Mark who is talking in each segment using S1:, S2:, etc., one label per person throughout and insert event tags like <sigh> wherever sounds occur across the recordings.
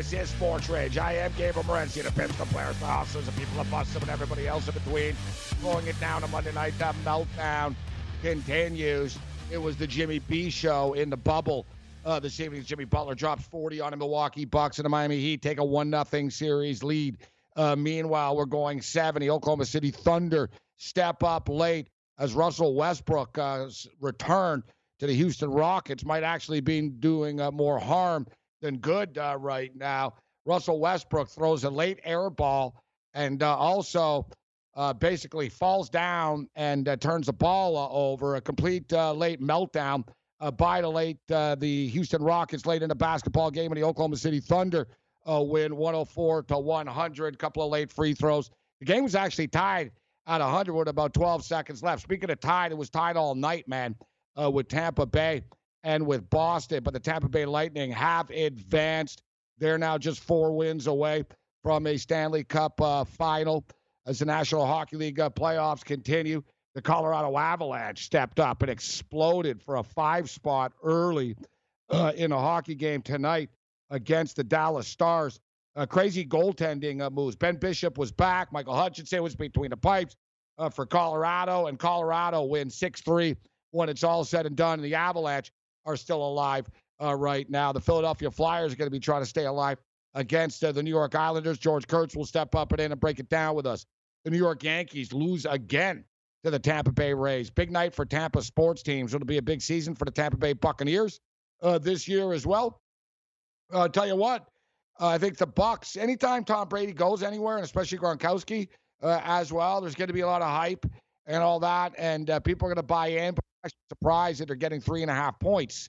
S1: This is Sports Rage. I am Gabriel Morency, the pimps, the players, the hustlers, the people, the busters, and everybody else in between. Throwing it down on Monday night. That meltdown continues. It was the Jimmy B show in the bubble. Uh, this evening, Jimmy Butler drops 40 on the Milwaukee Bucks, and the Miami Heat take a 1 0 series lead. Uh, meanwhile, we're going 70. Oklahoma City Thunder step up late as Russell Westbrook uh, return to the Houston Rockets might actually be doing uh, more harm than good uh, right now. Russell Westbrook throws a late air ball and uh, also uh, basically falls down and uh, turns the ball uh, over. A complete uh, late meltdown by the late the Houston Rockets late in the basketball game, and the Oklahoma City Thunder win 104 to 100. Couple of late free throws. The game was actually tied at 100 with about 12 seconds left. Speaking of tied, it was tied all night, man, with Tampa Bay and with Boston. But the Tampa Bay Lightning have advanced. They're now just four wins away from a Stanley Cup uh, final as the National Hockey League uh, playoffs continue. The Colorado Avalanche stepped up and exploded for a five spot early uh, in a hockey game tonight against the Dallas Stars. Uh, crazy goaltending uh, moves. Ben Bishop was back. Michael Hutchinson was between the pipes uh, for Colorado, and Colorado wins 6 3 when it's all said and done. The Avalanche are still alive uh, right now. The Philadelphia Flyers are going to be trying to stay alive against uh, the New York Islanders. George Kurtz will step up and in and break it down with us. The New York Yankees lose again to the Tampa Bay Rays. Big night for Tampa sports teams. It'll be a big season for the Tampa Bay Buccaneers uh, this year as well. Uh, tell you what, uh, I think the Bucks. Anytime Tom Brady goes anywhere, and especially Gronkowski uh, as well, there's going to be a lot of hype and all that, and uh, people are going to buy in surprised that they're getting three and a half points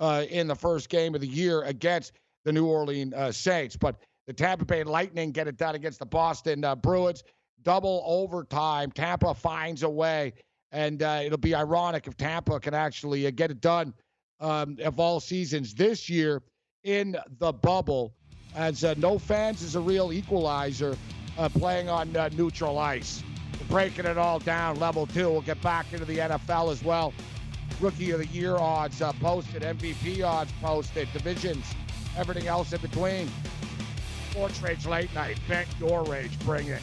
S1: uh, in the first game of the year against the New Orleans uh, Saints. But the Tampa Bay Lightning get it done against the Boston uh, Bruins. Double overtime. Tampa finds a way. And uh, it'll be ironic if Tampa can actually uh, get it done um, of all seasons this year in the bubble. As uh, no fans is a real equalizer playing on neutral ice breaking it all down. Level two. We'll get back into the NFL as well. Rookie of the Year odds uh, posted, MVP odds posted, divisions, everything else in between. Sports Rage Late Night. Vent your rage. Bring it.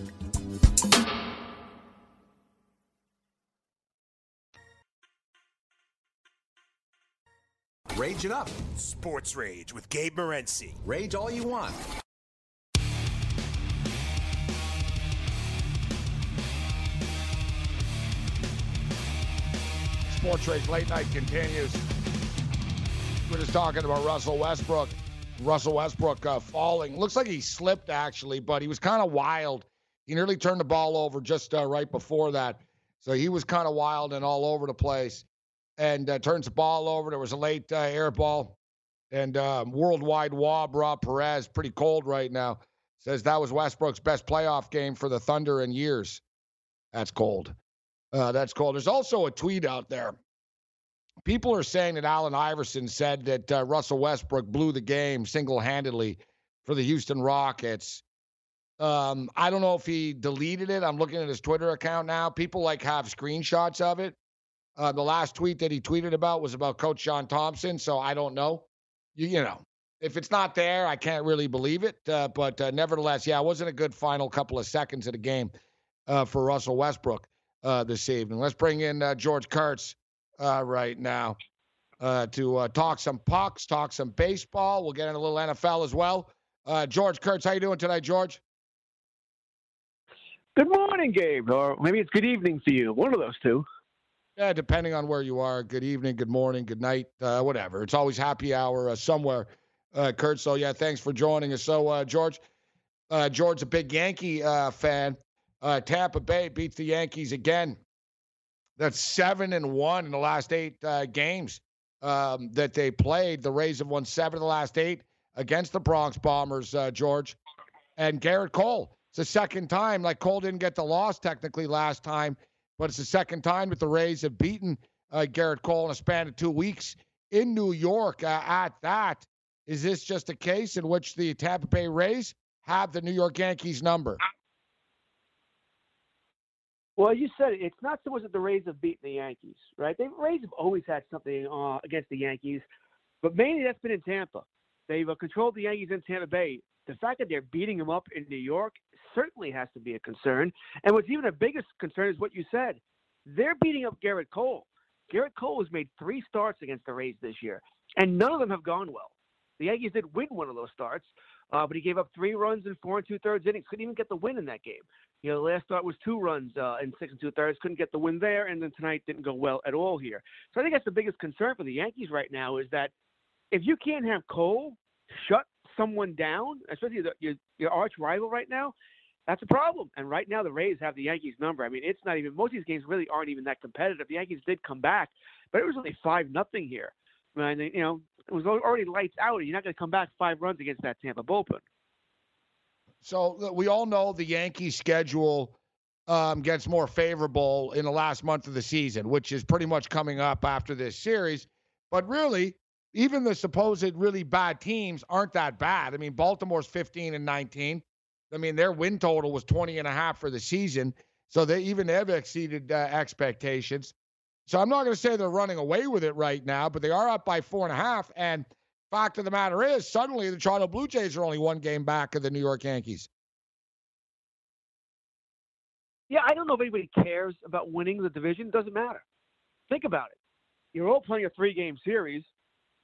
S2: Rage it up. Sports Rage with Gabe Morency.
S3: Rage all you want.
S1: Sports Rage Late Night continues. We're just talking about Russell Westbrook. Russell Westbrook uh, falling. Looks like he slipped actually, but he was kind of wild. He nearly turned the ball over just uh, right before that. So he was kind of wild and all over the place and uh, turns the ball over. There was a late uh, air ball. And um, worldwide Wob Rob Perez, pretty cold right now, says that was Westbrook's best playoff game for the Thunder in years. That's cold. Uh, that's cold. There's also a tweet out there. People are saying that Allen Iverson said that uh, Russell Westbrook blew the game single handedly for the Houston Rockets. Um, I don't know if he deleted it. I'm looking at his Twitter account now. People like have screenshots of it. Uh, the last tweet that he tweeted about was about Coach John Thompson, so I don't know. You, you know, if it's not there, I can't really believe it. Uh, but uh, nevertheless, yeah, it wasn't a good final couple of seconds of the game uh, for Russell Westbrook uh, this evening. Let's bring in uh, George Kurtz right now to talk some pucks, talk some baseball. We'll get in a little NFL as well. George Kurtz, how you doing tonight, George?
S3: Good morning, Gabe, or maybe it's good evening for you. One of those two.
S1: Yeah, depending on where you are. Good evening, good morning, good night, uh, whatever. It's always happy hour uh, somewhere, uh, Kurt. So yeah, thanks for joining us. So uh, George, uh, George's a big Yankee uh, fan. Tampa Bay beats the Yankees again. That's seven and one in the last eight games um, that they played. The Rays have won seven of the last eight against the Bronx Bombers, George. And Gerrit Cole. It's the second time. Like Cole didn't get the loss technically last time, but it's the second time that the Rays have beaten uh, Gerrit Cole in a span of two weeks in New York. Uh, at that, is this just a case in which the Tampa Bay Rays have the New York Yankees number?
S3: Well, you said it. It's not so much that the Rays have beaten the Yankees, right? The Rays have always had something uh, against the Yankees, but mainly that's been in Tampa. They've uh, controlled the Yankees in Tampa Bay. The fact that they're beating them up in New York certainly has to be a concern. And what's even a biggest concern is what you said. They're beating up Gerrit Cole. Gerrit Cole has made three starts against the Rays this year, and none of them have gone well. The Yankees did win one of those starts, uh, but he gave up three runs in four and two thirds innings. Couldn't even get the win in that game. You know, the last start was two runs uh, in six and two thirds. Couldn't get the win there, and then tonight didn't go well at all here. So I think that's the biggest concern for the Yankees right now is that if you can't have Cole shut someone down, especially the, your your arch rival right now, that's a problem. And right now the Rays have the Yankees number. I mean, it's not even most of these games really aren't even that competitive. The Yankees did come back, but it was only five nothing here. And you know, it was already lights out. You're not going to come back five runs against that Tampa bullpen.
S1: So we all know the Yankees' schedule um, gets more favorable in the last month of the season, which is pretty much coming up after this series. But really, even the supposed really bad teams aren't that bad. I mean, Baltimore's 15 and 19. I mean, their win total was 20 and a half for the season. So they even have exceeded uh, expectations. So I'm not going to say they're running away with it right now, but they are up by four and a half. And fact of the matter is, suddenly the Toronto Blue Jays are only one game back of the New York Yankees.
S3: Yeah, I don't know if anybody cares about winning the division. It doesn't matter. Think about it. You're all playing a three game series,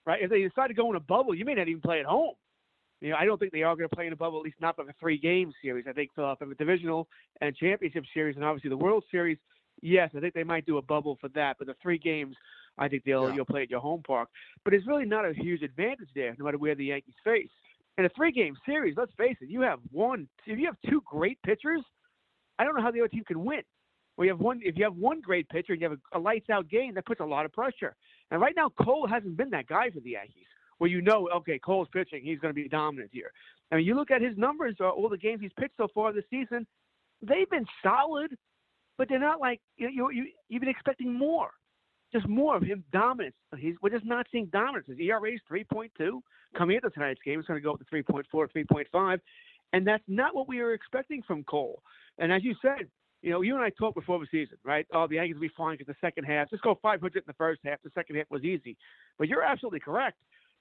S3: right? If they decide to go in a bubble, you may not even play at home. You know, I don't think they are going to play in a bubble, at least not for a three game series. I think for, uh, for the divisional and championship series and obviously the World Series, yes, I think they might do a bubble for that. But the three games, I think they'll
S1: Yeah.
S3: you'll play at your home park. But it's really not a huge advantage there, no matter where the Yankees face. In a three game series, let's face it, you have one if you have two great pitchers, I don't know how the other team can win. Well, you have one if you have one great pitcher and you have a, a lights out game, that puts a lot of pressure. And right now Cole hasn't been that guy for the Yankees. Where you know, okay, Cole's pitching, he's going to be dominant here. I mean, you look at his numbers, uh, all the games he's pitched so far this season, they've been solid, but they're not like you you, you you've been expecting more, just more of him dominance. He's we're just not seeing dominance. His ERA is 3.2. Coming into tonight's game, it's going to go up to 3.4, 3.5, and that's not what we were expecting from Cole. And as you said, you know, you and I talked before the season, right? Oh, the Yankees will be flying in the second half. Just go 500 in the first half. The second half was easy. But you're absolutely correct.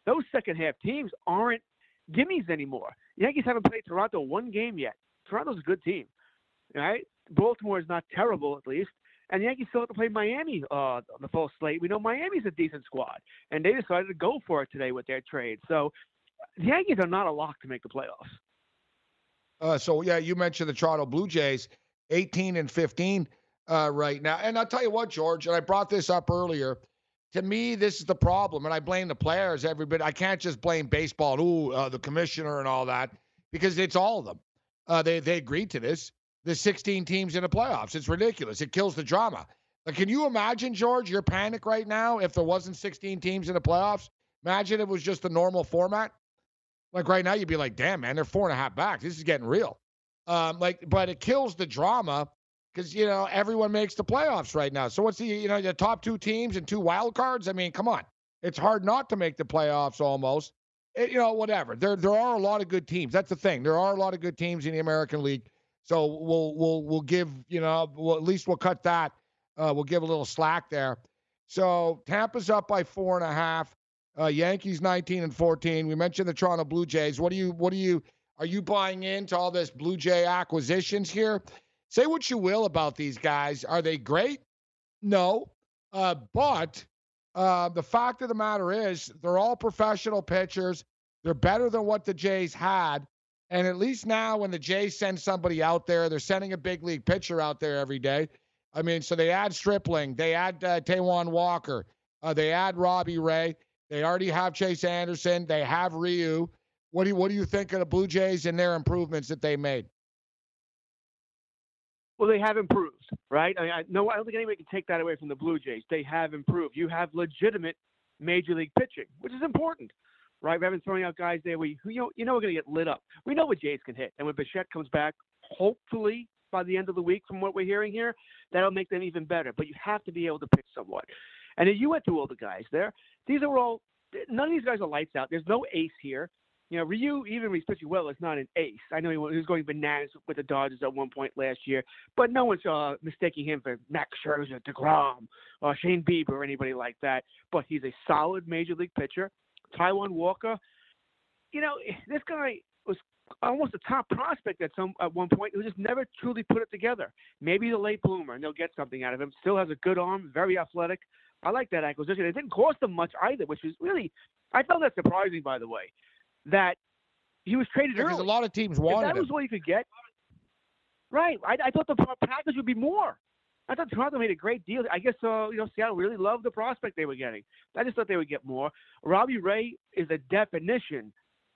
S3: Those second half teams aren't gimmies anymore. Yankees haven't played Toronto one game yet. Toronto's a good team, right? Baltimore is not terrible, at least. And the Yankees still have to play Miami uh, on the full slate. We know Miami's a decent squad, and they decided to go for it today with their trade. So the Yankees are not a lock to make the playoffs.
S1: Uh, so yeah, you mentioned the Toronto Blue Jays, 18 and 15 uh, right now. And I'll tell you what, George, and I brought this up earlier. To me, this is the problem, and I blame the players. Everybody, I can't just blame baseball. Ooh, uh, the commissioner and all that, because it's all of them. Uh, they they agreed to this. The 16 teams in the playoffs. It's ridiculous. It kills the drama. Like, can you imagine, George, your panic right now if there wasn't 16 teams in the playoffs? Imagine it was just a normal format. Like right now, you'd be like, damn, man, they're four and a half back. This is getting real. Um, like, but it kills the drama because you know everyone makes the playoffs right now. So what's the you know the top two teams and two wild cards? I mean, come on, it's hard not to make the playoffs almost. It, you know, whatever. There there are a lot of good teams. That's the thing. There are a lot of good teams in the American League. So we'll we'll we'll give you know well, at least we'll cut that. Uh, we'll give a little slack there. So Tampa's up by four and a half. Uh, Yankees 19 and 14. We mentioned the Toronto Blue Jays. What do you what do you are you buying into all this Blue Jay acquisitions here? Say what you will about these guys. Are they great? No. Uh, but uh, the fact of the matter is, they're all professional pitchers. They're better than what the Jays had. And at least now, when the Jays send somebody out there, they're sending a big league pitcher out there every day. I mean, so they add Stripling, they add uh, Taijuan Walker, uh, they add Robbie Ray. They already have Chase Anderson. They have Ryu. What do you what do you think of the Blue Jays and their improvements that they made?
S3: Well, they have improved, right? I, mean, I, no, I don't think anybody can take that away from the Blue Jays. They have improved. You have legitimate major league pitching, which is important, right? We haven't throwing out guys there we, you know, you know we're going to get lit up. We know what Jays can hit, and when Bichette comes back, hopefully by the end of the week, from what we're hearing here, that'll make them even better. But you have to be able to pick someone. And then you went through all the guys there. These are all none of these guys are lights out. There's no ace here. You know, Ryu, even when he's pitching well, is not an ace. I know he was going bananas with the Dodgers at one point last year, but no one's uh, mistaking him for Max Scherzer, DeGrom, or Shane Bieber, or anybody like that. But he's a solid major league pitcher. Taijuan Walker, you know, this guy was almost a top prospect at some at one point who just never truly put it together. Maybe the late bloomer, and they'll get something out of him. Still has a good arm, very athletic. I like that acquisition. It didn't cost them much either, which is really I found that surprising, by the way that he was traded
S1: yeah,
S3: early.
S1: A lot of teams wanted
S3: if that
S1: him.
S3: was what he could get. Right. I, I thought the package would be more. I thought Toronto made a great deal. I guess uh, you know Seattle really loved the prospect they were getting. I just thought they would get more. Robbie Ray is a definition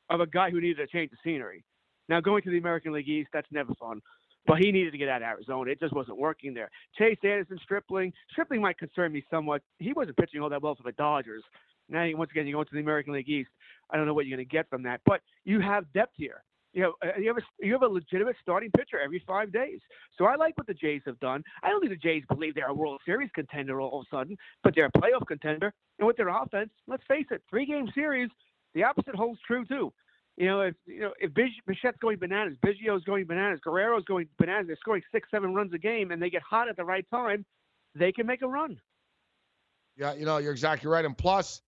S3: of a guy who needed a change of scenery. Now going to the American League East, that's never fun. But he needed to get out of Arizona. It just wasn't working there. Chase Anderson, Stripling. Stripling might concern me somewhat. He wasn't pitching all that well for the Dodgers. Now, once again, you go into the American League East. I don't know what you're going to get from that, but you have depth here. You uh, you have a you have a legitimate starting pitcher every five days. So I like what the Jays have done. I don't think the Jays believe they're a World Series contender all of a sudden, but they're a playoff contender. And with their offense, let's face it, three game series, the opposite holds true too. You know, if you know if Bichette's going bananas, Biggio's going bananas, Guerrero's going bananas, they're scoring six, seven runs a game, and they get hot at the right time, they can make a run.
S1: Yeah, you know, you're exactly right. And plus,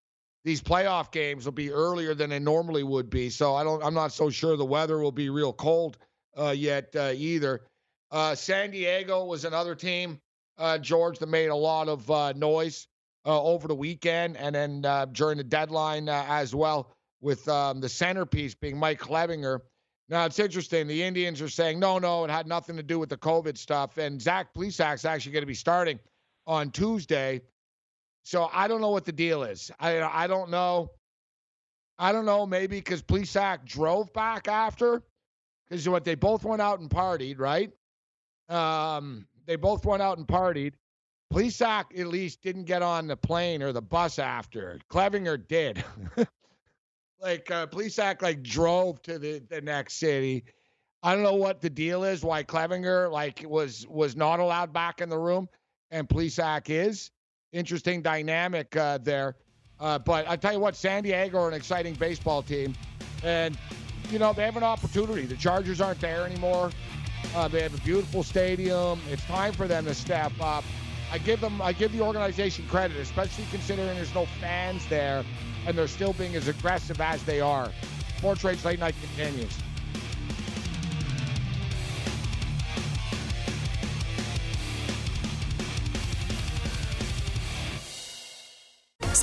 S1: these playoff games will be earlier than they normally would be. So I don't. I'm not so sure the weather will be real cold uh, yet uh, either. Uh, San Diego was another team, uh, George, that made a lot of uh, noise uh, over the weekend and then during the deadline as well, with um, the centerpiece being Mike Clevinger. Now it's interesting. The Indians are saying no, no, it had nothing to do with the COVID stuff, and Zach Plesac's actually going to be starting on Tuesday. So I don't know what the deal is. I I don't know. I don't know. Maybe because Plesac drove back after, because what they both went out and partied, right? Um, they both went out and partied. Plesac at least didn't get on the plane or the bus after. Clevinger did. <laughs> like uh, Plesac like drove to the the next city. I don't know what the deal is. Why Clevinger like was was not allowed back in the room, and Plesac is interesting dynamic uh, there. Uh, but I tell you what, San Diego are an exciting baseball team, and you know they have an opportunity. The Chargers aren't there anymore. Uh, they have a beautiful stadium. It's time for them to step up. I give them, I give the organization credit, especially considering there's no fans there, and they're still being as aggressive as they are. Sports Rage Late Night continues.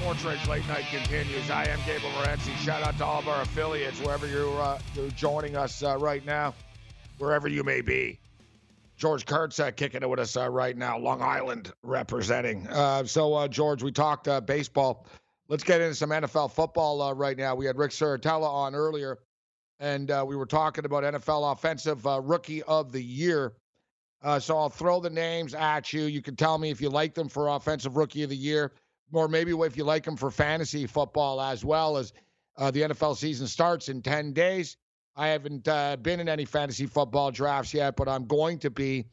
S1: Sports Late Night continues. I am Gabe Morency. Shout out to all of our affiliates, wherever you're, uh, you're joining us uh, right now wherever you may be. George Kurtz uh, kicking it with us uh, right now, Long Island representing. Uh, so, uh, George, we talked baseball. Let's get into some NFL football right now. We had Rick Serritella on earlier, and we were talking about NFL Offensive Rookie of the Year. so I'll throw the names at you. You can tell me if you like them for Offensive Rookie of the Year, or maybe if you like them for fantasy football as well as the NFL season starts in 10 days. I haven't uh, been in any fantasy football drafts yet, but I'm going to be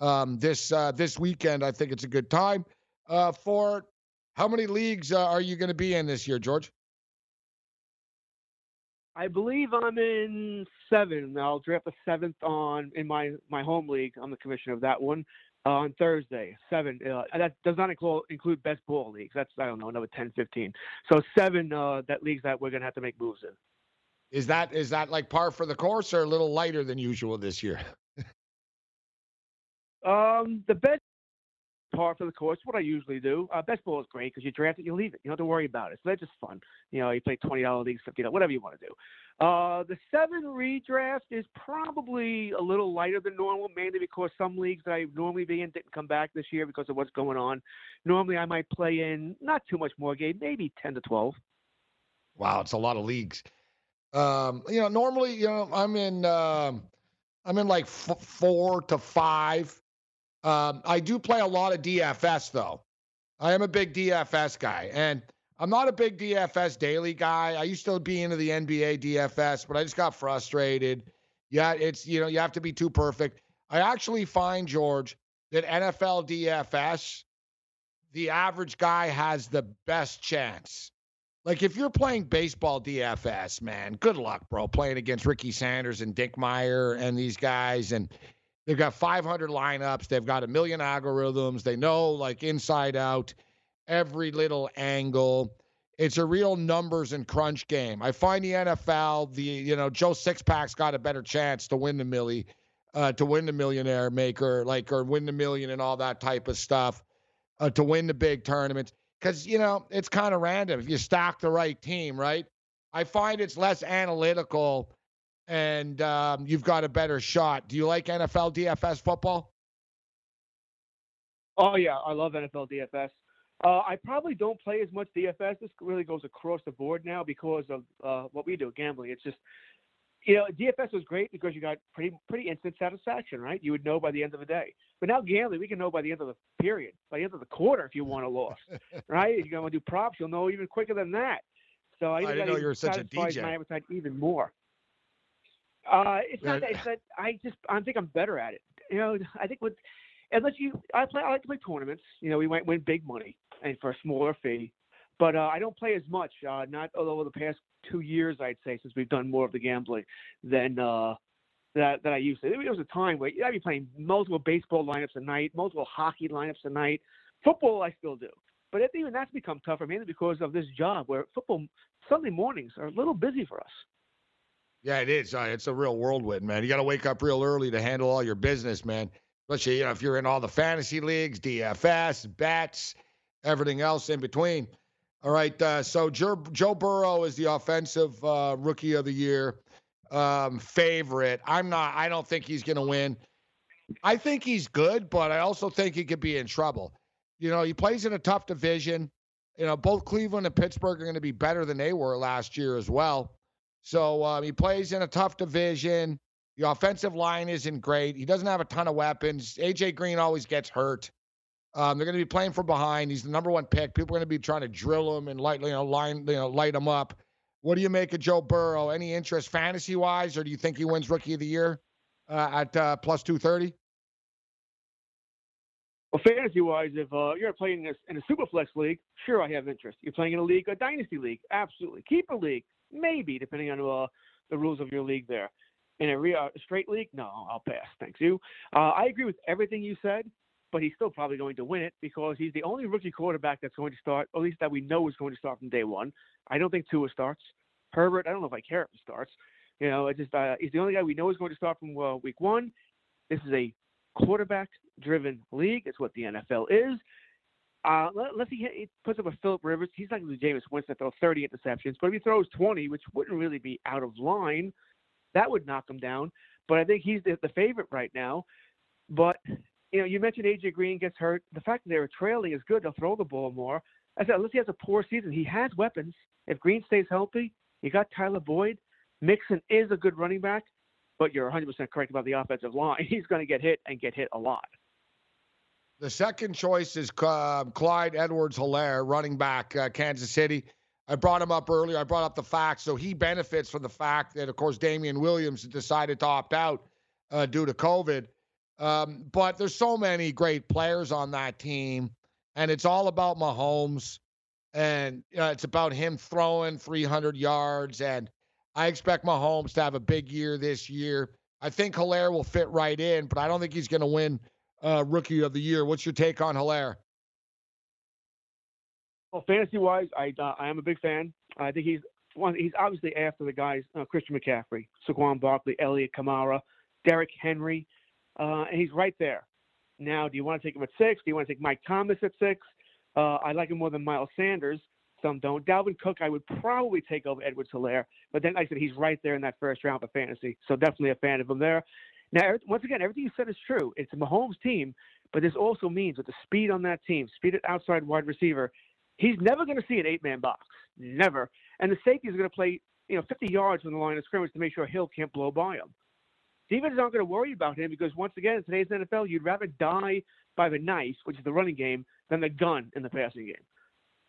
S1: um, this uh, this weekend. I think it's a good time uh, for. How many leagues uh, are you going to be in this year, George?
S3: I believe I'm in seven. I'll draft a seventh on in my my home league. I'm the commissioner of that one uh, on Thursday. Seven. Uh, that does not include include best ball leagues. That's I don't know another 10, 15. So seven uh, that leagues that we're gonna have to make moves in.
S1: Is that is that like par for the course or a little lighter than usual this year? <laughs>
S3: um, the best par for the course. What I usually do. Uh, best ball is great because you draft it, you leave it. You don't have to worry about it. So that's just fun. You know, you play twenty dollar leagues, fifty dollars, whatever you want to do. Uh, the seven redraft is probably a little lighter than normal, mainly because some leagues that I normally be in didn't come back this year because of what's going on. Normally, I might play in not too much more game, maybe ten to twelve.
S1: Wow, it's a lot of leagues. Um, you know, normally, you know, I'm in, um, I'm in like f- four to five. Um, I do play a lot of DFS though. I am a big DFS guy, and I'm not a big DFS daily guy. I used to be into the NBA DFS, but I just got frustrated. Yeah, it's you know you have to be too perfect. I actually find George that NFL DFS, the average guy has the best chance like if you're playing baseball DFS, man, good luck, bro, playing against Ricky Sanders and Dick Meyer and these guys. And they've got 500 lineups. They've got a million algorithms. They know like inside out every little angle. It's a real numbers and crunch game. I find the NFL, the you know Joe Sixpack's got a better chance to win the millie, uh, to win the millionaire maker, like or win the million and all that type of stuff, uh, to win the big tournaments because you know it's kind of random if you stock the right team, right? I find it's less analytical, and um, you've got a better shot. Do you like NFL DFS football?
S3: Oh yeah, I love NFL DFS. Uh, I probably don't play as much DFS. This really goes across the board now because of uh, what we do, gambling. It's just you know, DFS was great because you got pretty pretty instant satisfaction, right? You would know by the end of the day. But now gambling, we can know by the end of the period, by the end of the quarter, if you want a loss, <laughs> right? If you're going to do props, you'll know even quicker than that. So I,
S1: I didn't know you were such a DJ.
S3: My appetite even more. Uh, it's not that, it's that I just I think I'm better at it. You know, I think with unless you I play I like to play tournaments. You know, we might win big money and for a smaller fee. But uh, I don't play as much. Uh, not over the past two years, I'd say, since we've done more of the gambling than uh, that that I used to. There was a time where I'd be playing multiple baseball lineups a night, multiple hockey lineups a night. Football, I still do, but even that's become tougher, mainly because of this job where football Sunday mornings are a little busy for us.
S1: Yeah, it is. Uh, it's a real whirlwind, man. You got to wake up real early to handle all your business, man. Especially you know if you're in all the fantasy leagues, DFS, bats, everything else in between. All right. Uh, so Joe, Joe Burrow is the offensive uh, rookie of the year um, favorite. I'm not. I don't think he's going to win. I think he's good, but I also think he could be in trouble. You know, he plays in a tough division. You know, both Cleveland and Pittsburgh are going to be better than they were last year as well. So um, he plays in a tough division. The offensive line isn't great. He doesn't have a ton of weapons. AJ Green always gets hurt. Um, they're going to be playing from behind. He's the number one pick. People are going to be trying to drill him and light, you know, line, you know, light him up. What do you make of Joe Burrow? Any interest fantasy wise, or do you think he wins Rookie of the Year uh, at uh, plus two thirty?
S3: Well, fantasy wise, if uh, you're playing in a, in a super flex league, sure, I have interest. You're playing in a league, a dynasty league, absolutely. Keeper league, maybe, depending on uh, the rules of your league there. In a, straight league, no, I'll pass. Thanks you. Uh, I agree with everything you said but he's still probably going to win it because he's the only rookie quarterback that's going to start, at least that we know is going to start from day one. I don't think Tua starts. Herbert, I don't know if I care if he starts. You know, it just uh, he's the only guy we know is going to start from uh, week one. This is a quarterback-driven league. It's what the NFL is. Uh, unless he, he puts up a Philip Rivers, he's not going Jameis Winston throw 30 interceptions. But if he throws 20, which wouldn't really be out of line, that would knock him down. But I think he's the, the favorite right now. But you know, you mentioned AJ Green gets hurt. The fact that they're trailing is good. They'll throw the ball more. I said, unless he has a poor season, he has weapons. If Green stays healthy, you got Tyler Boyd. Mixon is a good running back, but you're 100% correct about the offensive line. <laughs> He's going to get hit and get hit a lot.
S1: The second choice is uh, Clyde Edwards Helaire, running back, uh, Kansas City. I brought him up earlier. I brought up the facts. So he benefits from the fact that, of course, Damien Williams decided to opt out uh, due to COVID. Um, but there's so many great players on that team, and it's all about Mahomes, and uh, it's about him throwing 300 yards. And I expect Mahomes to have a big year this year. I think Helaire will fit right in, but I don't think he's going to win uh, Rookie of the Year. What's your take on Helaire?
S3: Well, fantasy wise, I uh, I am a big fan. I think he's one. He's obviously after the guys uh, Christian McCaffrey, Saquon Barkley, Elliott Kamara, Derrick Henry uh, and he's right there. Now, do you want to take him at six? Do you want to take Mike Thomas at six? Uh, I like him more than Miles Sanders. Some don't. Dalvin Cook, I would probably take over Edwards Helaire, but then like I said he's right there in that first round for fantasy, so definitely a fan of him there. Now, once again, everything you said is true. It's a Mahomes team, but this also means with the speed on that team, speed at outside wide receiver, he's never going to see an eight-man box, never. And the safety is going to play, you know, 50 yards from the line of scrimmage to make sure Hill can't blow by him. Defenses aren't going to worry about him because once again, in today's NFL, you'd rather die by the knife, which is the running game, than the gun in the passing game.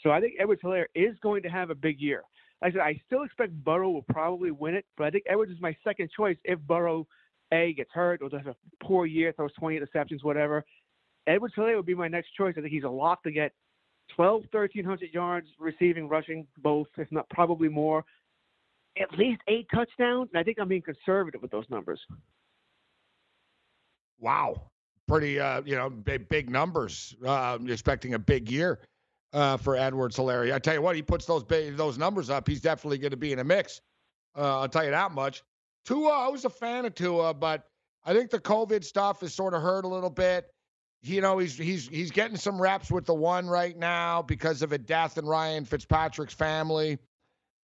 S3: So I think Edwards Helaire is going to have a big year. Like I said, I still expect Burrow will probably win it, but I think Edwards is my second choice if Burrow A gets hurt or does a poor year, throws 20 interceptions, whatever. Edwards Helaire would be my next choice. I think he's a lock to get 12, 1300 yards receiving, rushing, both, if not probably more at least eight touchdowns. And I think I'm being conservative with those numbers.
S1: Wow, pretty uh, you know big, big numbers. Uh, expecting a big year uh, for Edwards Helaire. I tell you what, he puts those big, those numbers up. He's definitely going to be in a mix. Uh, I'll tell you that much. Tua, I was a fan of Tua, but I think the COVID stuff has sort of hurt a little bit. You know, he's he's he's getting some reps with the one right now because of a death in Ryan Fitzpatrick's family.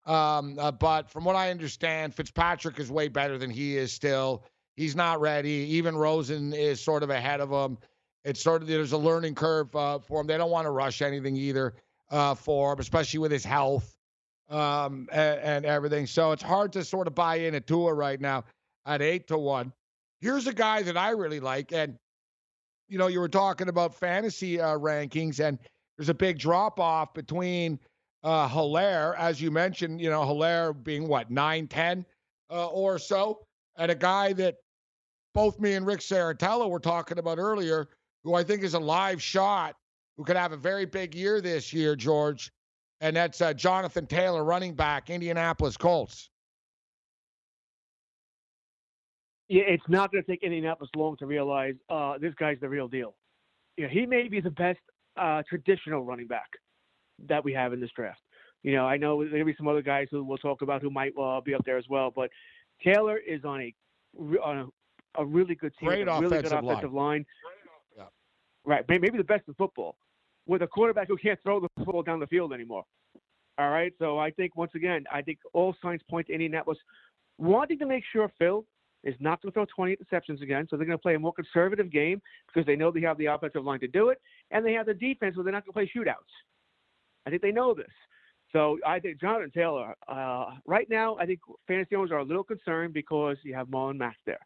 S1: Um, uh, but from what I understand, Fitzpatrick is way better than he is still. He's not ready. Even Rosen is sort of ahead of him. It's sort of there's a learning curve uh, for him. They don't want to rush anything either uh, for him, especially with his health um, and, and, everything. So it's hard to sort of buy in a Tua right now at eight to one. Here's a guy that I really like, and you know, you were talking about fantasy uh, rankings, and there's a big drop off between uh, Helaire, as you mentioned, you know, Helaire being what, 9 10 uh, or so, and a guy that both me and Rick Serritella were talking about earlier, who I think is a live shot, who could have a very big year this year, George, and that's uh, Jonathan Taylor, running back, Indianapolis Colts.
S3: Yeah, it's not going to take Indianapolis long to realize uh, this guy's the real deal. Yeah, he may be the best uh, traditional running back that we have in this draft. You know, I know gonna be some other guys who we'll talk about who might uh, be up there as well, but Taylor is on a on a, a really good team,
S1: Great
S3: a really good
S1: offensive
S3: offensive line.
S1: Yeah.
S3: Right, maybe the best in football, with a quarterback who can't throw the football down the field anymore. All right, so I think once again, I think all signs point to Indianapolis wanting to make sure Phil is not going to throw 20 interceptions again. So they're going to play a more conservative game because they know they have the offensive line to do it, and they have the defense where they're not going to play shootouts. I think they know this. So I think Jonathan Taylor, uh, right now, I think fantasy owners are a little concerned because you have Marlon Mack there.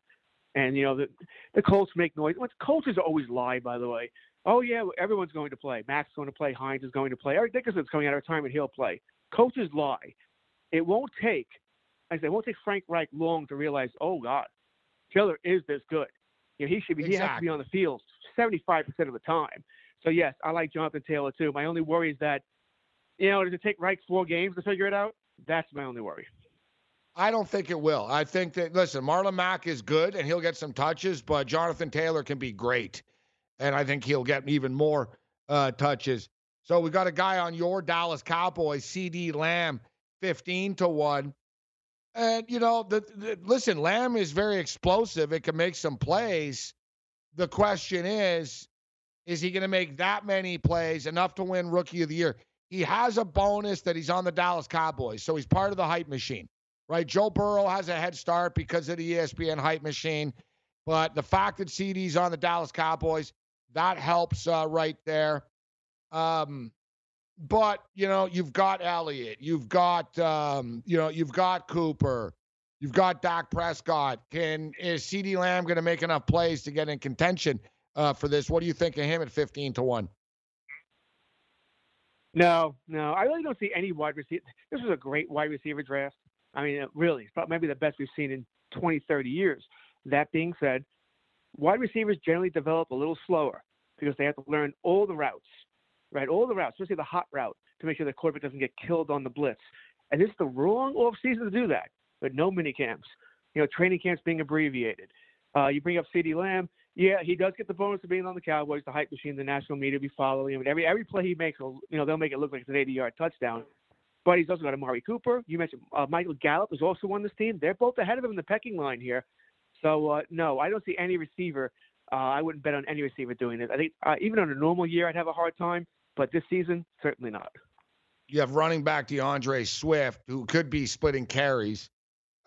S3: And, you know, the, the Colts make noise. Well, coaches always lie, by the way. Oh, yeah, everyone's going to play. Mack's going to play. Hines is going to play. Eric Dickerson's coming out of retirement. He'll play. Coaches lie. It won't take, I say, it won't take Frank Reich long to realize, oh, God, Taylor is this good. You know, he should be, he has to be on the field 75% of the time. So, yes, I like Jonathan Taylor, too. My only worry is that, you know, does it take Reich four games to figure it out? That's my only worry.
S1: I don't think it will. I think that listen, Marlon Mack is good and he'll get some touches, but Jonathan Taylor can be great, and I think he'll get even more uh, touches. So we got a guy on your Dallas Cowboys, CeeDee Lamb, fifteen to one, and you know, the, the listen, Lamb is very explosive. It can make some plays. The question is, is he going to make that many plays enough to win Rookie of the Year? He has a bonus that he's on the Dallas Cowboys, so he's part of the hype machine right? Joe Burrow has a head start because of the ESPN hype machine. But the fact that CeeDee's on the Dallas Cowboys, that helps uh, right there. Um, but you know, you've got Elliott, you've got um, you know, you've got Cooper, you've got Dak Prescott. Can is CeeDee Lamb going to make enough plays to get in contention uh, for this? What do you think of him at fifteen to one?
S3: No, no, I really don't see any wide receiver. This was a great wide receiver draft. I mean, really, it's probably maybe the best we've seen in 20, 30 years. That being said, wide receivers generally develop a little slower because they have to learn all the routes, right? All the routes, especially the hot route, to make sure the quarterback doesn't get killed on the blitz. And it's the wrong off season to do that. But no mini camps, you know, training camps being abbreviated. Uh, you bring up CeeDee Lamb. Yeah, he does get the bonus of being on the Cowboys, the hype machine, the national media will be following him. And every every play he makes, will, you know, they'll make it look like it's an 80-yard touchdown. But he's also got Amari Cooper. You mentioned uh, Michael Gallup is also on this team. They're both ahead of him in the pecking line here. So uh, no, I don't see any receiver. Uh, I wouldn't bet on any receiver doing this. I think uh, even on a normal year, I'd have a hard time. But this season, certainly not.
S1: You have running back D'Andre Swift, who could be splitting carries.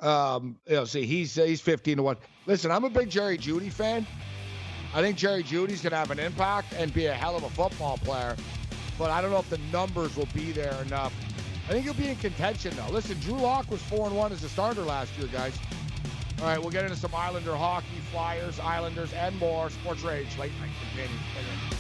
S1: Um, you know, see, he's he's 15 to one. Listen, I'm a big Jerry Jeudy fan. I think Jerry Jeudy's gonna have an impact and be a hell of a football player. But I don't know if the numbers will be there enough. I think he'll be in contention though. Listen, Drew Lock was four and one as a starter last year, guys. All right, we'll get into some Islander hockey, Flyers, Islanders, and more. Sports Rage late night. Stay there.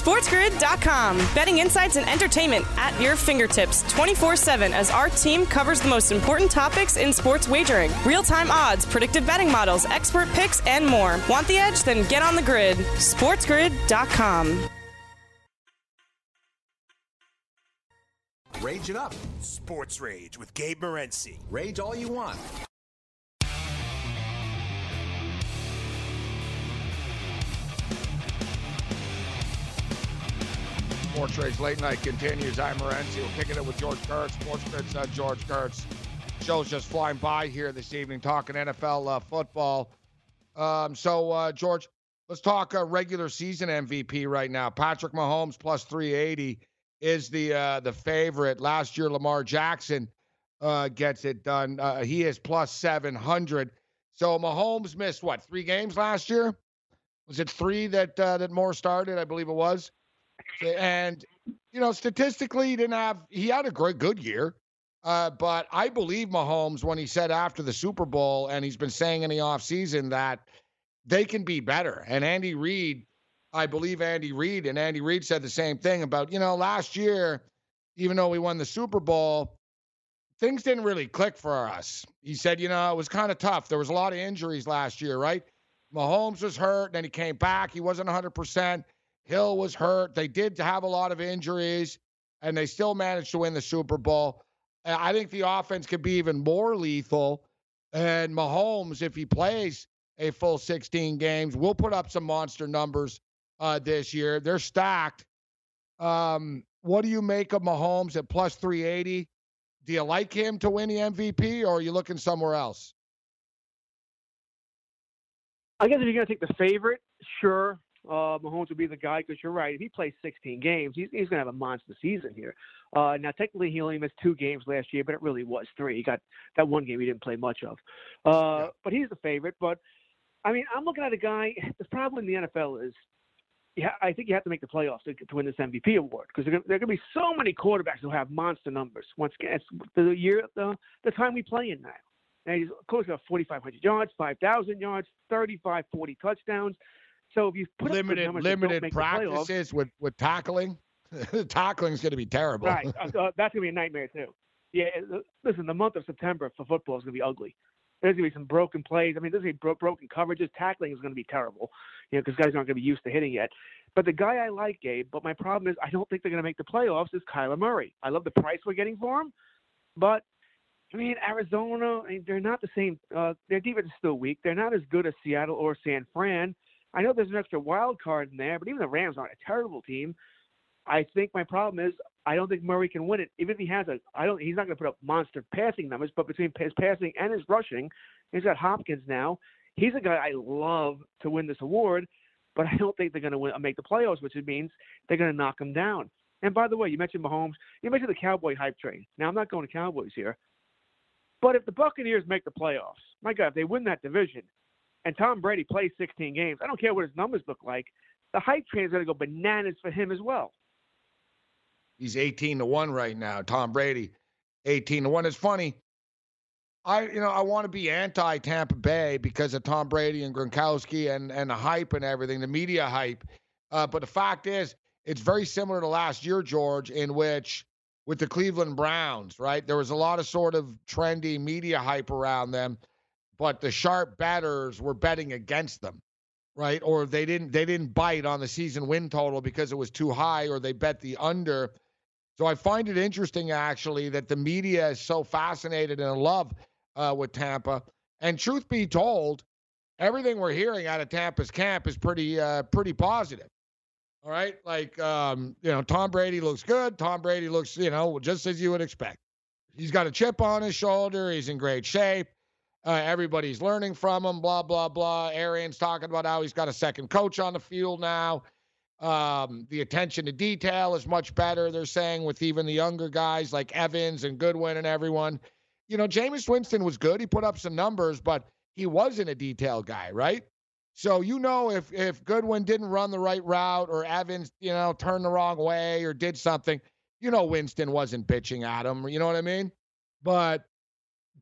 S4: SportsGrid.com. Betting insights and entertainment at your fingertips 24 7 as our team covers the most important topics in sports wagering real time odds, predictive betting models, expert picks, and more. Want the edge? Then get on the grid. SportsGrid.com.
S2: Rage it up. Sports Rage with Gabe Morency.
S5: Rage all you want.
S1: Sports Rage late night continues. I'm Morency. We're kicking it with George Kurtz. Sports Grid's uh, George Kurtz. Show's just flying by here this evening, talking NFL uh, football. Um, so, uh, George, let's talk uh, regular season MVP right now. Patrick Mahomes plus 380 is the uh, the favorite. Last year, Lamar Jackson uh, gets it done. Uh, he is plus 700. So Mahomes missed what three games last year? Was it three that uh, that Moore started? I believe it was. And you know, statistically, he didn't have. He had a great good year. Uh, but I believe Mahomes when he said after the Super Bowl, and he's been saying in the offseason that they can be better. And Andy Reid, I believe Andy Reid, and Andy Reid said the same thing about, you know, last year, even though we won the Super Bowl, things didn't really click for us. He said, you know, it was kind of tough. There was a lot of injuries last year, right? Mahomes was hurt, then he came back. He wasn't 100%. Hill was hurt. They did have a lot of injuries, and they still managed to win the Super Bowl. I think the offense could be even more lethal. And Mahomes, if he plays a full 16 games. We'll put up some monster numbers uh, this year. They're stacked. Um, what do you make of Mahomes at plus 380? Do you like him to win the MVP, or are you looking somewhere else?
S3: I guess if you're going to take the favorite, sure, uh, Mahomes would be the guy because you're right. If he plays 16 games, he's, he's going to have a monster season here. Uh, now, technically, he only missed two games last year, but it really was three. He got that one game he didn't play much of. Uh, yeah. But he's the favorite. But I mean, I'm looking at a guy. The problem in the NFL is, yeah, I think you have to make the playoffs to, to win this MVP award because there are going to be so many quarterbacks who have monster numbers. Once again, it's the year, the the time we play in now. And he's close to 4,500 yards, 5,000 yards, 35, 40 touchdowns. So if you put
S1: limited limited practices with with tackling, <laughs> tackling is going to be terrible.
S3: Right, uh, uh that's going to be a nightmare too. Yeah, listen, the month of September for football is going to be ugly. There's going to be some broken plays. I mean, there's going to be bro- broken coverages. Tackling is going to be terrible, you know, because guys aren't going to be used to hitting yet. But the guy I like, Gabe, but my problem is I don't think they're going to make the playoffs. Is Kyler Murray? I love the price we're getting for him, but I mean, Arizona, I mean, they're not the same. Uh, their defense is still weak. They're not as good as Seattle or San Fran. I know there's an extra wild card in there, but even the Rams aren't a terrible team. I think my problem is I don't think Murray can win it. Even if he has a, I don't. He's not going to put up monster passing numbers, but between his passing and his rushing, he's got Hopkins now. He's a guy I love to win this award, but I don't think they're going to win, make the playoffs, which means they're going to knock him down. And by the way, you mentioned Mahomes. You mentioned the Cowboy hype train. Now I'm not going to Cowboys here, but if the Buccaneers make the playoffs, my God, if they win that division, and Tom Brady plays 16 games, I don't care what his numbers look like. The hype train is going to go bananas for him as well.
S1: He's 18 to one right now. Tom Brady, 18 to one. It's funny. I you know I want to be anti Tampa Bay because of Tom Brady and Gronkowski and and the hype and everything, the media hype. Uh, but the fact is, it's very similar to last year, George, in which with the Cleveland Browns, right? There was a lot of sort of trendy media hype around them, but the sharp betters were betting against them, right? Or they didn't they didn't bite on the season win total because it was too high, or they bet the under. So I find it interesting actually that the media is so fascinated and in love uh, with Tampa. And truth be told, everything we're hearing out of Tampa's camp is pretty uh, pretty positive. All right. Like, um, you know, Tom Brady looks good. Tom Brady looks, you know, just as you would expect. He's got a chip on his shoulder. He's in great shape. Uh, everybody's learning from him, blah, blah, blah. Arians talking about how he's got a second coach on the field now. Um, the attention to detail is much better, they're saying, with even the younger guys like Evans and Godwin and everyone. You know, Jameis Winston was good. He put up some numbers, but he wasn't a detail guy, right? So you know if if Godwin didn't run the right route or Evans, you know, turned the wrong way or did something, you know Winston wasn't bitching at him. You know what I mean? But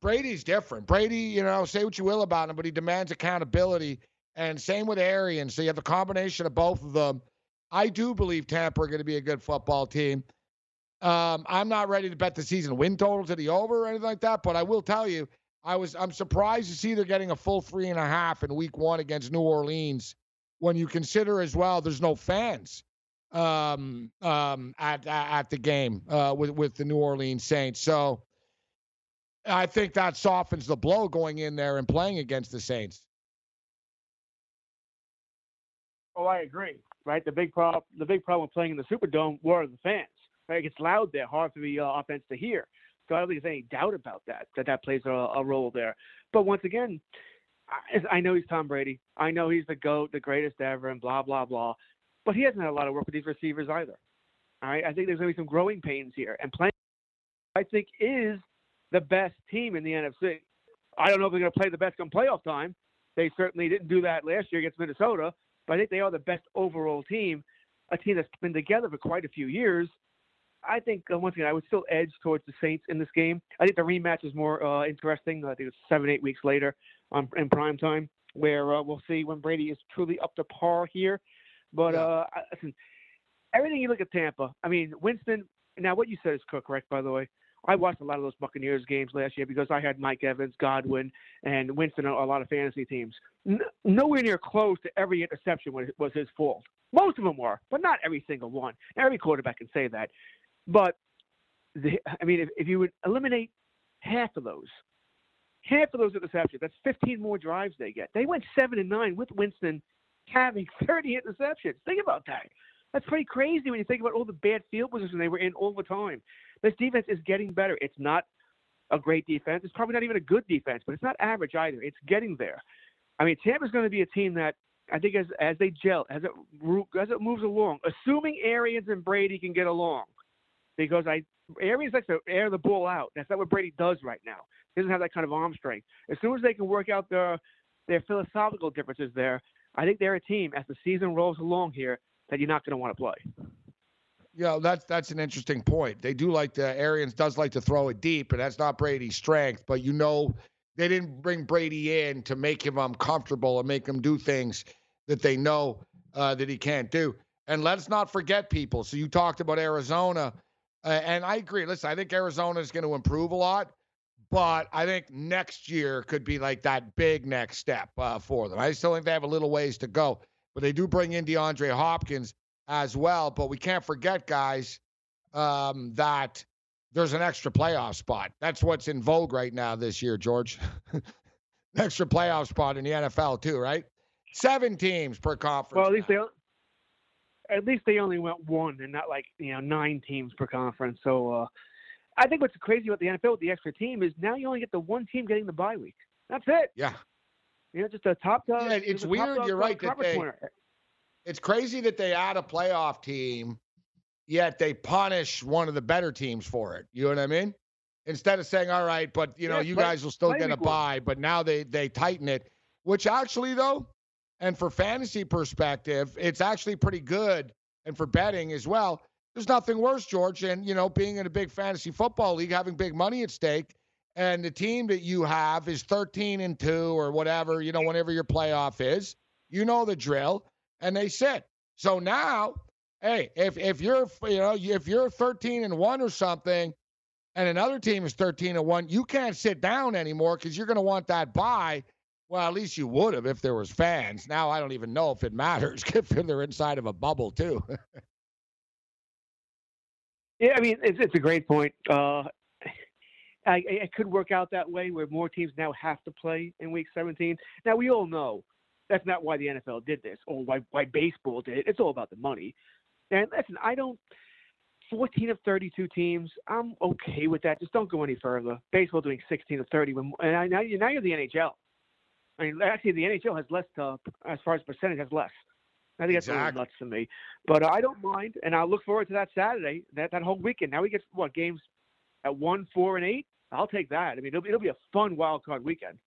S1: Brady's different. Brady, you know, say what you will about him, but he demands accountability. And same with Arians. So you have the combination of both of them. I do believe Tampa are going to be a good football team. Um, I'm not ready to bet the season win total to the over or anything like that, but I will tell you, I was I'm surprised to see they're getting a full three and a half in week one against New Orleans when you consider as well there's no fans um, um, at at the game uh, with with the New Orleans Saints. So I think that softens the blow going in there and playing against the Saints.
S3: Oh, I agree. Right, the big problem the big problem playing in the Superdome were the fans. Right, it gets loud there, hard for the uh, offense to hear. So I don't think there's any doubt about that, that that plays a, a role there. But once again, I, I know he's Tom Brady. I know he's the GOAT, the greatest ever, and blah, blah, blah. But he hasn't had a lot of work with these receivers either. All right. I think there's going to be some growing pains here. And playing, I think, is the best team in the NFC. I don't know if they're going to play the best come playoff time. They certainly didn't do that last year against Minnesota, but I think they are the best overall team, a team that's been together for quite a few years I think uh, once again I would still edge towards the Saints in this game. I think the rematch is more uh, interesting. I think it's seven eight weeks later um, in prime time where uh, we'll see when Brady is truly up to par here. But yeah. uh, listen, everything you look at Tampa. I mean Winston. Now what you said is correct, by the way. I watched a lot of those Buccaneers games last year because I had Mike Evans, Godwin, and Winston on a lot of fantasy teams. N- nowhere near close to every interception was, was his fault. Most of them were, but not every single one. Every quarterback can say that. But the, I mean, if, if you would eliminate half of those, half of those interceptions. That's 15 more drives they get. They went seven and nine with Winston having <laughs> 30 interceptions. Think about that. That's pretty crazy when you think about all the bad field positions they were in all the time. This defense is getting better. It's not a great defense. It's probably not even a good defense, but it's not average either. It's getting there. I mean, Tampa's going to be a team that I think as as they gel, as it as it moves along, assuming Arians and Brady can get along, because I Arians likes to air the ball out. That's not what Brady does right now. He doesn't have that kind of arm strength. As soon as they can work out their their philosophical differences there, I think they're a team as the season rolls along here that you're not going to want to play.
S1: Yeah, that's that's an interesting point. They do like the Arians does like to throw it deep, and that's not Brady's strength. But you know, they didn't bring Brady in to make him uncomfortable and make him do things that they know uh, that he can't do. And let's not forget people. So you talked about Arizona, uh, and I agree. Listen, I think Arizona is going to improve a lot, but I think next year could be like that big next step uh, for them. I still think they have a little ways to go, but they do bring in DeAndre Hopkins as well. But we can't forget, guys, um, that there's an extra playoff spot. That's what's in vogue right now this year, George. <laughs> extra playoff spot in the NFL too, right? Seven teams per conference.
S3: Well, at least they at least they only went one and not like you know nine teams per conference. So uh, I think what's crazy about the NFL with the extra team is now you only get the one team getting the bye week. That's it.
S1: Yeah.
S3: You know, just a top dog.
S1: Yeah, it's weird. You're right that they. It's crazy that they add a playoff team, yet they punish one of the better teams for it. You know what I mean? Instead of saying, "All right, but you know, yeah, you play, guys will still get a bye," but now they they tighten it. Which actually, though, and for fantasy perspective, it's actually pretty good. And for betting as well, there's nothing worse, George. And, you know, being in a big fantasy football league, having big money at stake, and the team that you have is 13 and 2 or whatever, you know, whenever your playoff is, you know the drill, and they sit. So now, hey, if if you're you know, if you're 13 and 1 or something and another team is 13 and 1, you can't sit down anymore cuz you're going to want that bye well, at least you would have if there was fans. Now I don't even know if it matters <laughs> if they're inside of a bubble too. <laughs>
S3: yeah, I mean it's it's a great point. Uh, I, it could work out that way where more teams now have to play in Week 17. Now we all know that's not why the NFL did this or why why baseball did it. It's all about the money. And listen, I don't. 14 of 32 teams, I'm okay with that. Just don't go any further. Baseball doing 16 of 30 when, and I, now, you're, now you're the NHL. I mean, actually, the NHL has less uh, as far as percentage has less. I think that's exactly. a little nuts to me, but I don't mind, and I look forward to that Saturday, that that whole weekend. Now we get what games at one, four, and eight. I'll take that. I mean, it'll be, it'll be a fun wild card weekend.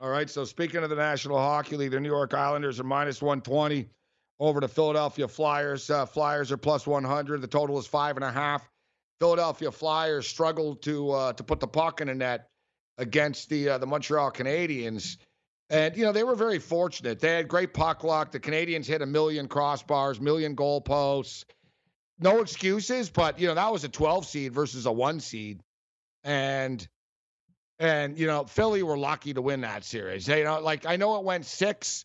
S1: All right. So speaking of the National Hockey League, the New York Islanders are minus 120 over the Philadelphia Flyers. Uh, Flyers are plus 100. The total is five and a half. Philadelphia Flyers struggled to uh, to put the puck in the net against the uh, the Montreal Canadiens. And you know they were very fortunate. They had great puck luck. The Canadiens hit a million crossbars, million goal posts. No excuses, but you know that was a 12 seed versus a one seed, and and you know Philly were lucky to win that series. They, you know, like I know it went six,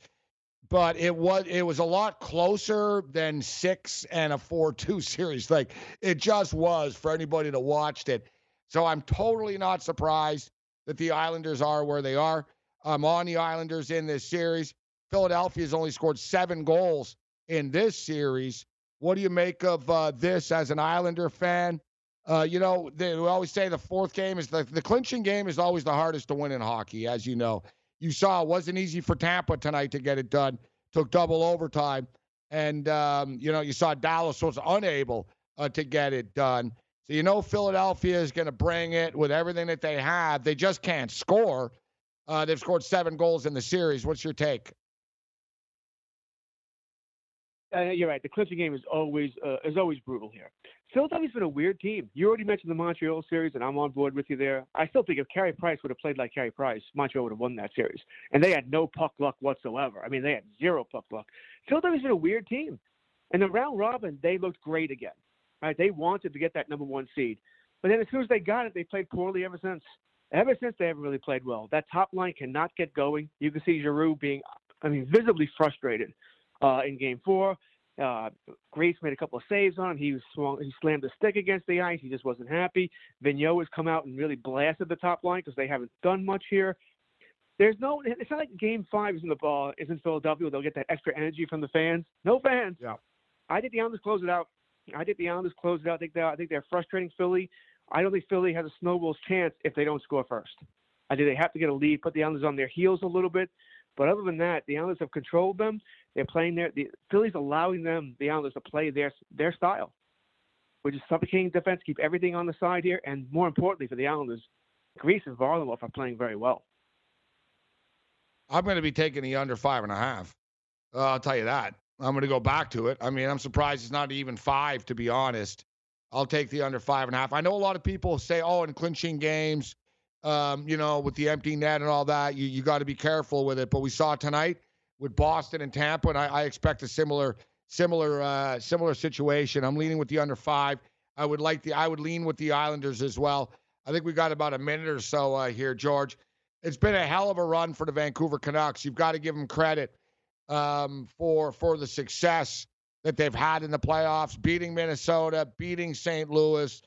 S1: but it was it was a lot closer than six and a four-two <laughs> series. Like it just was for anybody that watched it. So I'm totally not surprised that the Islanders are where they are. I'm on the Islanders in this series. Philadelphia has only scored seven goals in this series. What do you make of uh, this as an Islander fan? Uh, you know, they we always say the fourth game is the, the clinching game is always the hardest to win in hockey, as you know. You saw it wasn't easy for Tampa tonight to get it done. Took double overtime. And, um, you know, you saw Dallas was unable uh, to get it done. So you know Philadelphia is going to bring it with everything that they have. They just can't score. Uh, they've scored seven goals in the series. What's your take?
S3: Uh, you're right. The clinching game is always uh, is always brutal here. Philadelphia's been a weird team. You already mentioned the Montreal series, and I'm on board with you there. I still think if Carey Price would have played like Carey Price, Montreal would have won that series. And they had no puck luck whatsoever. I mean, they had zero puck luck. Philadelphia's been a weird team. And the round robin, they looked great again. Right? They wanted to get that number one seed. But then as soon as they got it, they played poorly ever since. Ever since they haven't really played well. That top line cannot get going. You can see Giroux being, I mean, visibly frustrated uh, in Game Four. Uh, Greiss made a couple of saves on him. He was swung, he slammed the stick against the ice. He just wasn't happy. Vigneault has come out and really blasted the top line because they haven't done much here. There's no. It's not like Game Five is in the ball is in Philadelphia. They'll get that extra energy from the fans. No fans.
S1: Yeah.
S3: I think the Islanders close it out. I think the Islanders close it out. I think they I think they're frustrating Philly. I don't think Philly has a snowball's chance if they don't score first. I think they have to get a lead, put the Islanders on their heels a little bit. But other than that, the Islanders have controlled them. They're playing their the Philly's allowing them, the Islanders, to play their their style, which is suffocating defense, keep everything on the side here, and more importantly for the Islanders, Greiss and Varlamov are playing very well.
S1: I'm going to be taking the under five and a half. Uh, I'll tell you that. I'm going to go back to it. I mean, I'm surprised it's not even five, to be honest. I'll take the under five and a half. I know a lot of people say, oh, in clinching games, um, you know, with the empty net and all that, you, you got to be careful with it. But we saw tonight with Boston and Tampa, and I, I expect a similar, similar, uh, similar situation. I'm leaning with the under five. I would like the, I would lean with the Islanders as well. I think we got about a minute or so uh, here, George. It's been a hell of a run for the Vancouver Canucks. You've got to give them credit um, for for the success that they've had in the playoffs, beating Minnesota, beating St. Louis,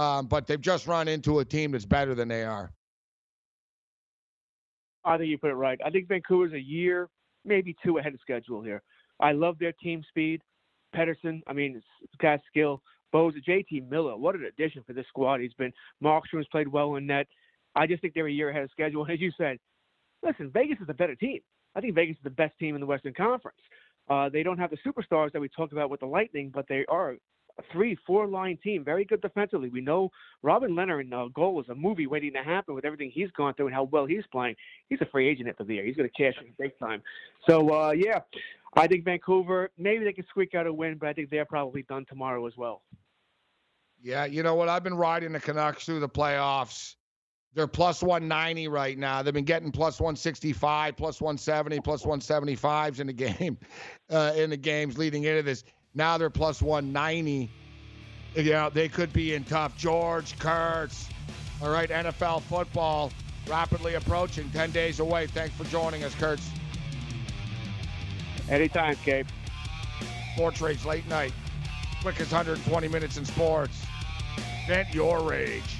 S1: um, but they've just run into a team that's better than they are.
S3: I think you put it right. I think Vancouver's a year, maybe two ahead of schedule here. I love their team speed. Pettersson, I mean, it's got skill. Bose, JT Miller, what an addition for this squad. He's been Markstrom's played well in net. I just think they're a year ahead of schedule. And <laughs> As you said, listen, Vegas is a better team. I think Vegas is the best team in the Western Conference. Uh, they don't have the superstars that we talked about with the Lightning, but they are three, four line team, very good defensively. We know Robin Lehner in uh, goal is a movie waiting to happen with everything he's gone through and how well he's playing. He's a free agent at the year. He's going to cash in big time. So, uh, yeah, I think Vancouver, maybe they can squeak out a win, but I think they're probably done tomorrow as well.
S1: Yeah, you know what? I've been riding the Canucks through the playoffs. They're plus 190 right now. They've been getting plus 165, plus 170, plus 175s in the game, <laughs> uh, in the games leading into this. Now they're plus 190. Yeah, they could be in tough. George Kurtz. All right, NFL football rapidly approaching, 10 days away. Thanks for joining us, Kurtz.
S3: Anytime, Gabe.
S1: Sports Rage late night. Quickest 120 minutes in sports. Vent your rage.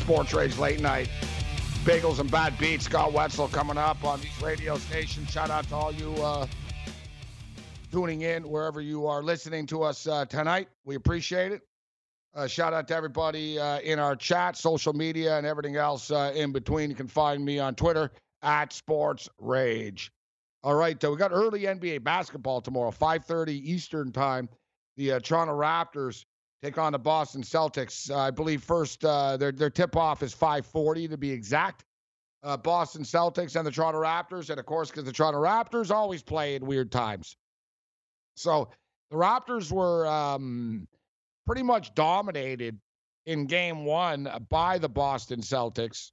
S1: Sports Rage late night. Bagels and Bad Beats. Scott Wetzel coming up on these radio stations. Shout out to all you uh, tuning in wherever you are listening to us uh, tonight. We appreciate it. Uh, shout out to everybody uh, in our chat, social media, and everything else uh, in between. You can find me on Twitter at Sports Rage. All right, uh, we got early NBA basketball tomorrow, 5:30 Eastern time. The uh, Toronto Raptors take on the Boston Celtics. Uh, I believe first uh, their their tip off is 5:40 to be exact. Uh, Boston Celtics and the Toronto Raptors, and of course, because the Toronto Raptors always play in weird times. So the Raptors were um, pretty much dominated in Game One by the Boston Celtics.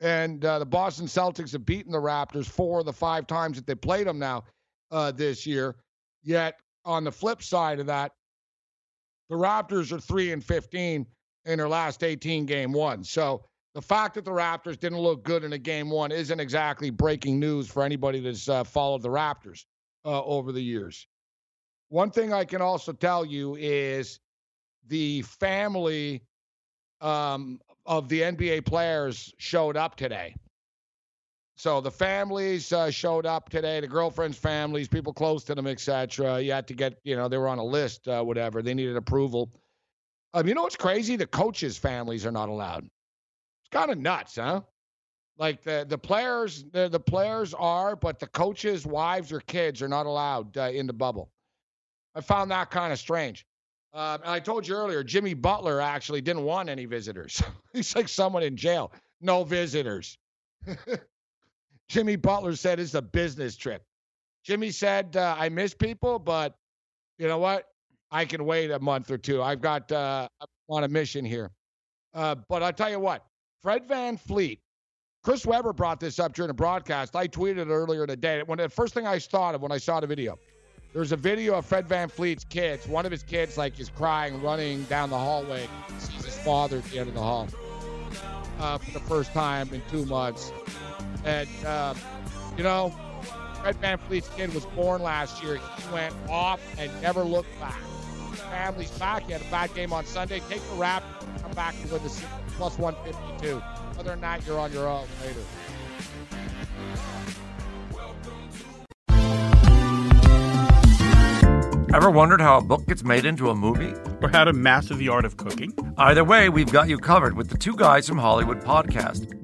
S1: And uh, the Boston Celtics have beaten the Raptors four of the five times that they played them now uh, this year. Yet on the flip side of that, the Raptors are 3 and 15 in their last 18 game one. So the fact that the Raptors didn't look good in a game one isn't exactly breaking news for anybody that's uh, followed the Raptors uh, over the years. One thing I can also tell you is the family um, of the NBA players showed up today. So the families uh, showed up today, the girlfriends' families, people close to them, etc. You had to get, you know, they were on a list, uh, whatever. They needed approval. Um, you know what's crazy? The coaches' families are not allowed. It's kind of nuts, huh? Like the the players, the, the players are, but the coaches' wives or kids are not allowed uh, in the bubble. I found that kind of strange. Um, and I told you earlier, Jimmy Butler actually didn't want any visitors. <laughs> He's like someone in jail. No visitors. <laughs> Jimmy Butler said it's a business trip. Jimmy said, uh, I miss people, but you know what? I can wait a month or two. I've got uh, on a mission here. Uh, but I'll tell you what, Fred VanVleet, Chris Webber brought this up during a broadcast. I tweeted earlier today. When the first thing I thought of when I saw the video, there's a video of Fred VanVleet's kids. One of his kids, like, is crying, running down the hallway. Sees his father at the end of the hall uh, for the first time in two months. And, uh, you know, Fred VanVleet's kid was born last year. He went off and never looked back. Family's back. He had a bad game on Sunday. Take the wrap, come back to win the plus 152. Other than that, you're on your own later.
S6: Ever wondered how a book gets made into a movie?
S7: Or how to master the art of cooking?
S6: Either way, we've got you covered with the Two Guys from Hollywood podcast.